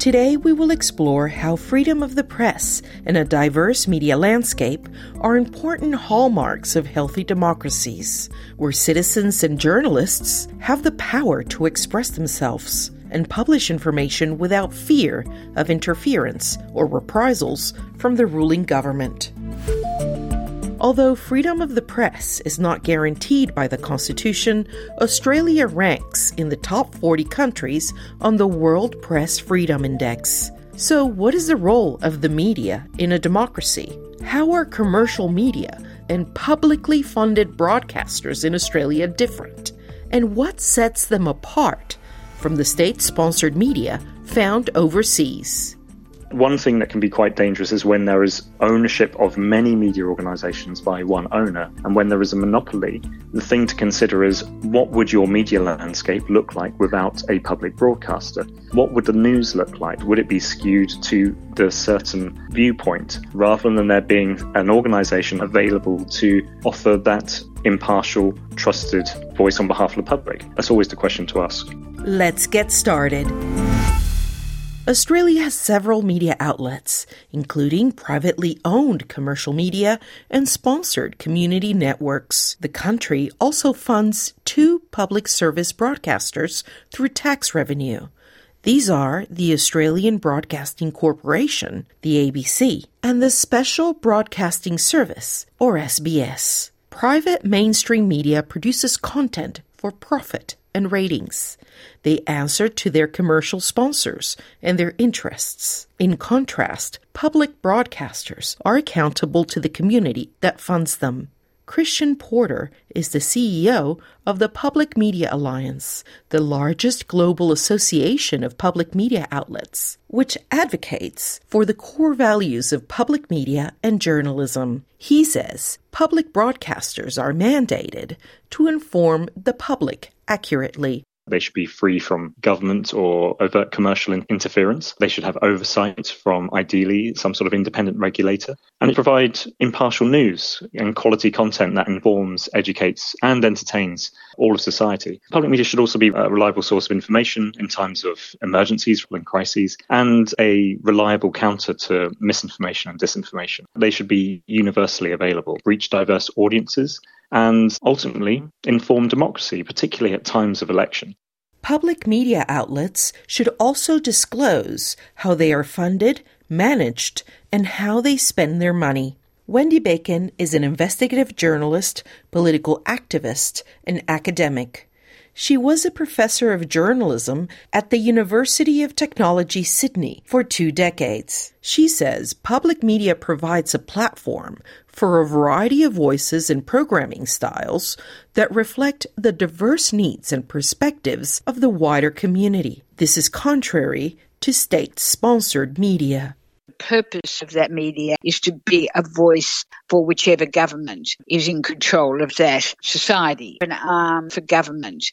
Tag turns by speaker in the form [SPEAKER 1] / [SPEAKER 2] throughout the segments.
[SPEAKER 1] Today, we will explore how freedom of the press and a diverse media landscape are important hallmarks of healthy democracies, where citizens and journalists have the power to express themselves and publish information without fear of interference or reprisals from the ruling government. Although freedom of the press is not guaranteed by the Constitution, Australia ranks in the top 40 countries on the World Press Freedom Index. So, what is the role of the media in a democracy? How are commercial media and publicly funded broadcasters in Australia different? And what sets them apart from the state sponsored media found overseas?
[SPEAKER 2] One thing that can be quite dangerous is when there is ownership of many media organizations by one owner. And when there is a monopoly, the thing to consider is what would your media landscape look like without a public broadcaster? What would the news look like? Would it be skewed to the certain viewpoint rather than there being an organization available to offer that impartial, trusted voice on behalf of the public? That's always the question to ask.
[SPEAKER 1] Let's get started. Australia has several media outlets, including privately owned commercial media and sponsored community networks. The country also funds two public service broadcasters through tax revenue. These are the Australian Broadcasting Corporation, the ABC, and the Special Broadcasting Service, or SBS. Private mainstream media produces content for profit and ratings. They answer to their commercial sponsors and their interests. In contrast, public broadcasters are accountable to the community that funds them. Kristian Porter is the CEO of the Public Media Alliance, the largest global association of public media outlets, which advocates for the core values of public media and journalism. He says public broadcasters are mandated to inform the public accurately
[SPEAKER 2] they should be free from government or overt commercial interference. They should have oversight from ideally some sort of independent regulator and provide impartial news and quality content that informs, educates, and entertains all of society. Public media should also be a reliable source of information in times of emergencies and crises and a reliable counter to misinformation and disinformation. They should be universally available, reach diverse audiences, and ultimately inform democracy, particularly at times of election.
[SPEAKER 1] Public media outlets should also disclose how they are funded, managed, and how they spend their money. Wendy Bacon is an investigative journalist, political activist, and academic. She was a professor of journalism at the University of Technology, Sydney, for two decades. She says public media provides a platform for a variety of voices and programming styles that reflect the diverse needs and perspectives of the wider community. This is contrary to state sponsored media
[SPEAKER 3] purpose of that media is to be a voice for whichever government is in control of that society, an arm for government.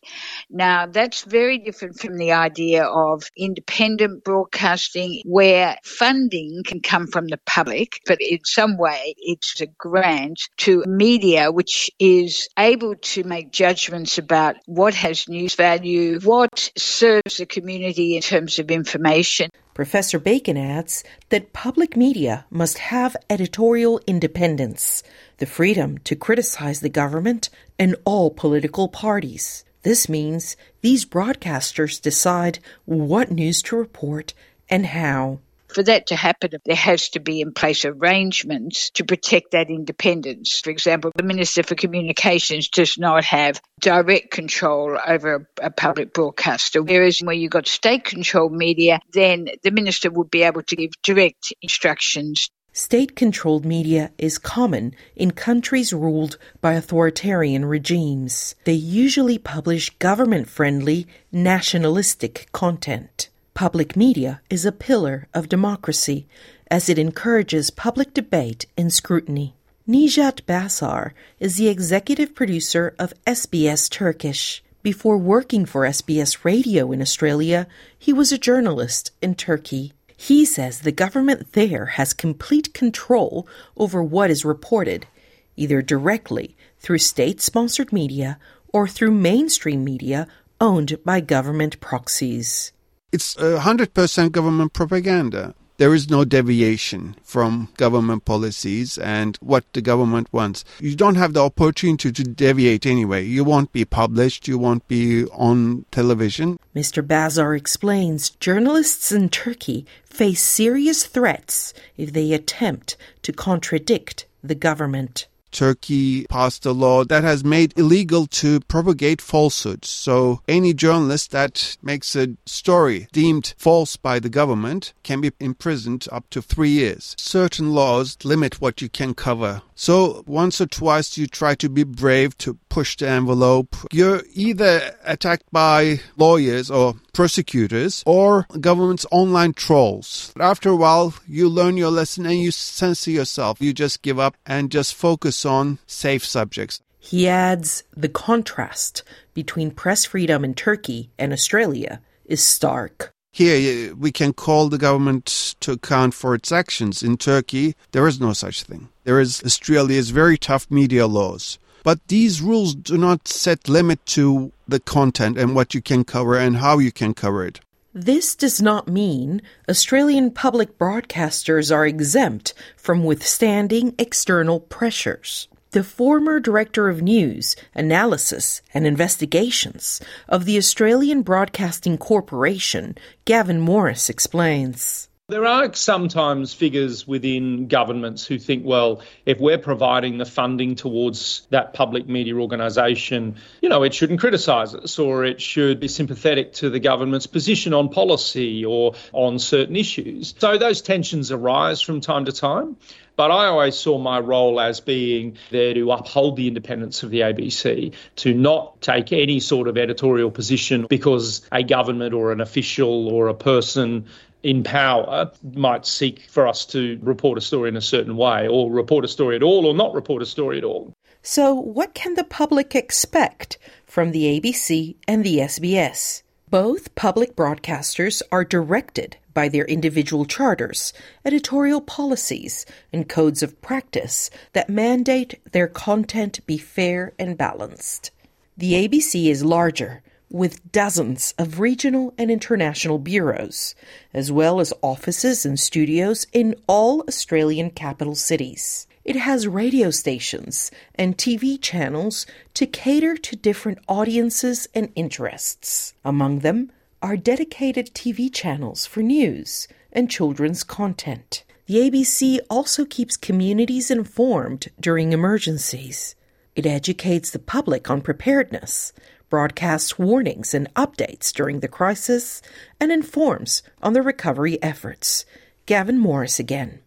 [SPEAKER 3] Now, that's very different from the idea of independent broadcasting where funding can come from the public, but in some way it's a grant to media which is able to make judgments about what has news value, what serves the community in terms of information.
[SPEAKER 1] Professor Bacon adds that public media must have editorial independence, the freedom to criticize the government and all political parties. This means these broadcasters decide what news to report and how.
[SPEAKER 3] For that to happen, there has to be in place arrangements to protect that independence. For example, the Minister for Communications does not have direct control over a, public broadcaster, whereas where you've got state controlled media, then the Minister would be able to give direct instructions
[SPEAKER 1] State controlled media is common in countries ruled by authoritarian regimes. They usually publish government friendly, nationalistic content. Public media is a pillar of democracy as it encourages public debate and scrutiny. Nijat Basar is the executive producer of SBS Turkish. Before working for SBS Radio in Australia, he was a journalist in Turkey. He says the government there has complete control over what is reported, either directly through state sponsored media or through mainstream media owned by government proxies.
[SPEAKER 4] It's 100% government propaganda. There is no deviation from government policies and what the government wants. You don't have the opportunity to deviate anyway. You won't be published, you won't be on television.
[SPEAKER 1] Mr. Bazar explains journalists in Turkey face serious threats if they attempt to contradict the government.
[SPEAKER 4] Turkey passed a law that has made illegal to propagate falsehoods. So any journalist that makes a story deemed false by the government can be imprisoned up to three years. Certain laws limit what you can cover. So once or twice you try to be brave to push the envelope. You're either attacked by lawyers or prosecutors or government's online trolls. But after a while, you learn your lesson and you censor yourself. You just give up and just focus on safe subjects.
[SPEAKER 1] He adds the contrast between press freedom in Turkey and Australia is stark.
[SPEAKER 4] Here, we can call the government to account for its actions. In Turkey, there is no such thing. There is Australia's very tough media laws. But these rules do not set limit to the content and what you can cover and how you can cover it.
[SPEAKER 1] This does not mean Australian public broadcasters are exempt from withstanding external pressures. The former Director of News, Analysis and Investigations of the Australian Broadcasting Corporation, Gavin Morris, explains.
[SPEAKER 5] There are sometimes figures within governments who think, well, if we're providing the funding towards that public media organisation, you know, it shouldn't criticise us or it should be sympathetic to the government's position on policy or on certain issues. So those tensions arise from time to time. But I always saw my role as being there to uphold the independence of the ABC, to not take any sort of editorial position because a government or an official or a person in power might seek for us to report a story in a certain way, or report a story at all, or not report a story at all.
[SPEAKER 1] So, what can the public expect from the ABC and the SBS? Both public broadcasters are directed by their individual charters, editorial policies, and codes of practice that mandate their content be fair and balanced. The ABC is larger, with dozens of regional and international bureaus, as well as offices and studios in all Australian capital cities. It has radio stations and TV channels to cater to different audiences and interests. Among them are dedicated TV channels for news and children's content. The ABC also keeps communities informed during emergencies. It educates the public on preparedness, broadcasts warnings and updates during the crisis, and informs on the recovery efforts. Gavin Morris again.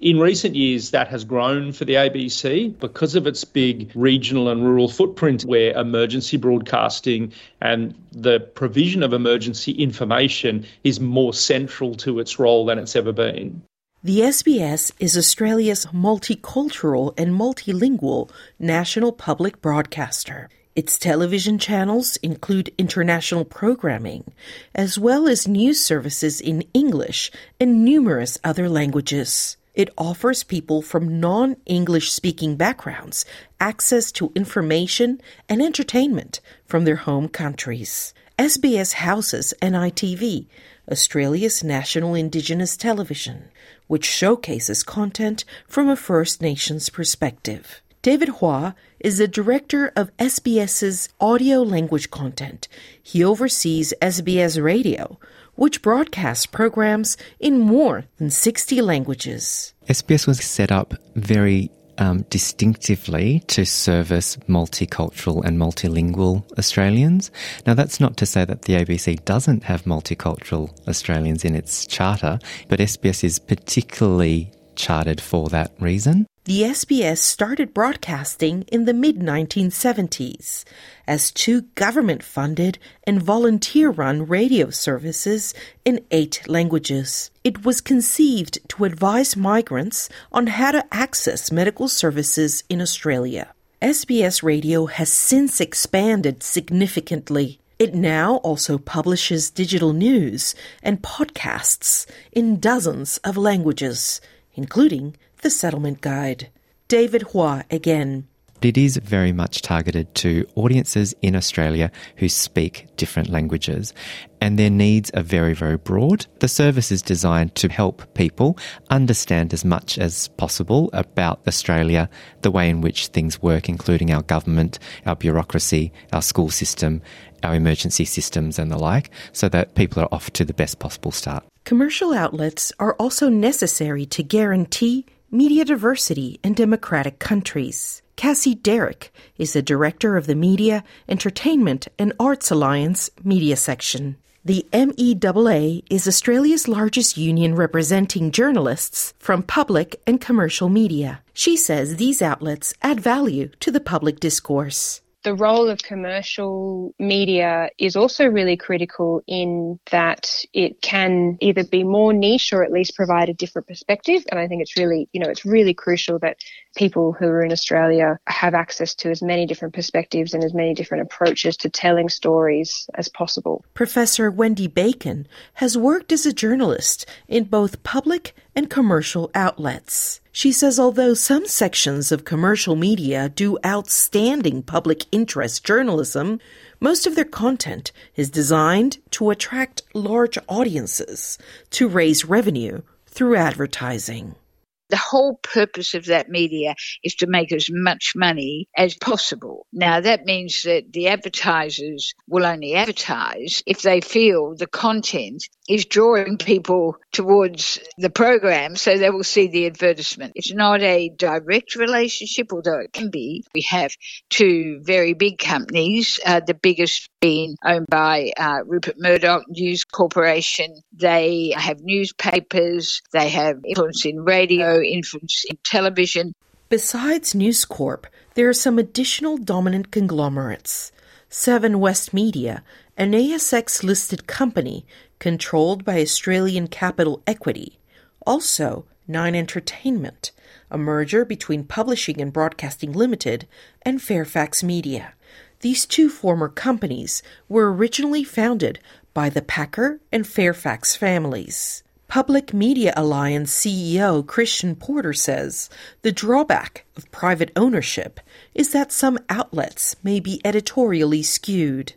[SPEAKER 5] In recent years, that has grown for the ABC because of its big regional and rural footprint, where emergency broadcasting and the provision of emergency information is more central to its role than it's ever been.
[SPEAKER 1] The SBS is Australia's multicultural and multilingual national public broadcaster. Its television channels include international programming, as well as news services in English and numerous other languages. It offers people from non English speaking backgrounds access to information and entertainment from their home countries. SBS houses NITV, Australia's national Indigenous television, which showcases content from a First Nations perspective. David Hua is the director of SBS's audio language content. He oversees SBS Radio, which broadcasts programs in more than 60 languages.
[SPEAKER 6] SBS was set up very um, distinctively to service multicultural and multilingual Australians. Now, that's not to say that the ABC doesn't have multicultural Australians in its charter, but SBS is particularly chartered for that reason.
[SPEAKER 1] The SBS started broadcasting in the mid 1970s as two government funded and volunteer run radio services in eight languages. It was conceived to advise migrants on how to access medical services in Australia. SBS Radio has since expanded significantly. It now also publishes digital news and podcasts in dozens of languages, including the Settlement Guide. David Hua again.
[SPEAKER 6] It is very much targeted to audiences in Australia who speak different languages, and their needs are very, very broad. The service is designed to help people understand as much as possible about Australia, the way in which things work, including our government, our bureaucracy, our school system, our emergency systems, and the like, so that people are off to the best possible start.
[SPEAKER 1] Commercial outlets are also necessary to guarantee media diversity in democratic countries. Cassie Derrick is the director of the Media, Entertainment and Arts Alliance Media Section. The MEAA is Australia's largest union representing journalists from public and commercial media. She says these outlets add value to the public discourse
[SPEAKER 7] the role of commercial media is also really critical in that it can either be more niche or at least provide a different perspective. And I think it's really, you know, it's really crucial that people who are in Australia have access to as many different perspectives and as many different approaches to telling stories as possible.
[SPEAKER 1] Professor Wendy Bacon has worked as a journalist in both public and commercial outlets. She says although some sections of commercial media do outstanding public interest journalism, most of their content is designed to attract large audiences to raise revenue through advertising.
[SPEAKER 3] The whole purpose of that media is to make as much money as possible. Now, that means that the advertisers will only advertise if they feel the content is drawing people towards the program so they will see the advertisement. It's not a direct relationship, although it can be. We have two very big companies, uh, the biggest being owned by uh, Rupert Murdoch News Corporation. They have newspapers, they have influence in radio, influence in television.
[SPEAKER 1] Besides News Corp, there are some additional dominant conglomerates. Seven West Media, an ASX listed company controlled by Australian Capital Equity. Also, Nine Entertainment, a merger between Publishing and Broadcasting Limited and Fairfax Media. These two former companies were originally founded by the Packer and Fairfax families. Public Media Alliance CEO Kristian Porter says the drawback of private ownership is that some outlets may be editorially skewed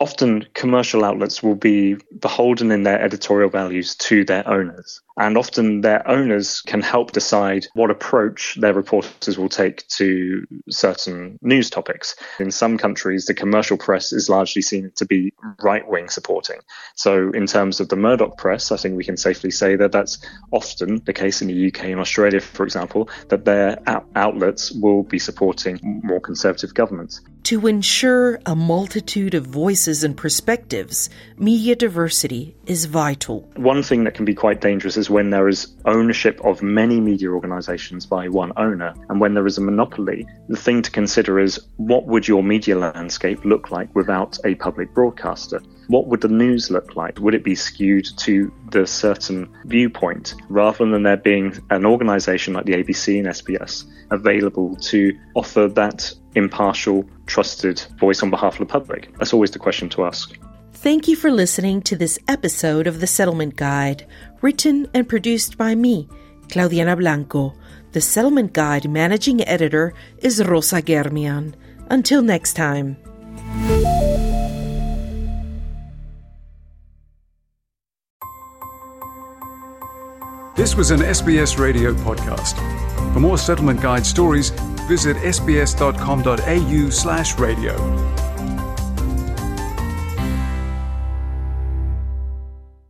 [SPEAKER 2] often commercial outlets will be beholden in their editorial values to their owners. And often their owners can help decide what approach their reporters will take to certain news topics. In some countries, the commercial press is largely seen to be right wing supporting. So, in terms of the Murdoch press, I think we can safely say that that's often the case in the UK and Australia, for example, that their outlets will be supporting more conservative governments.
[SPEAKER 1] To ensure a multitude of voices and perspectives, media diversity is vital.
[SPEAKER 2] One thing that can be quite dangerous when there is ownership of many media organizations by one owner. And when there is a monopoly, the thing to consider is what would your media landscape look like without a public broadcaster? What would the news look like? Would it be skewed to the certain viewpoint rather than there being an organization like the ABC and SBS available to offer that impartial, trusted voice on behalf of the public? That's always the question to ask.
[SPEAKER 1] Thank you for listening to this episode of The Settlement Guide, written and produced by me, Claudiana Blanco. The Settlement Guide managing editor is Rosa Germian. Until next time.
[SPEAKER 8] This was an SBS radio podcast. For more Settlement Guide stories, visit sbs.com.au slash radio.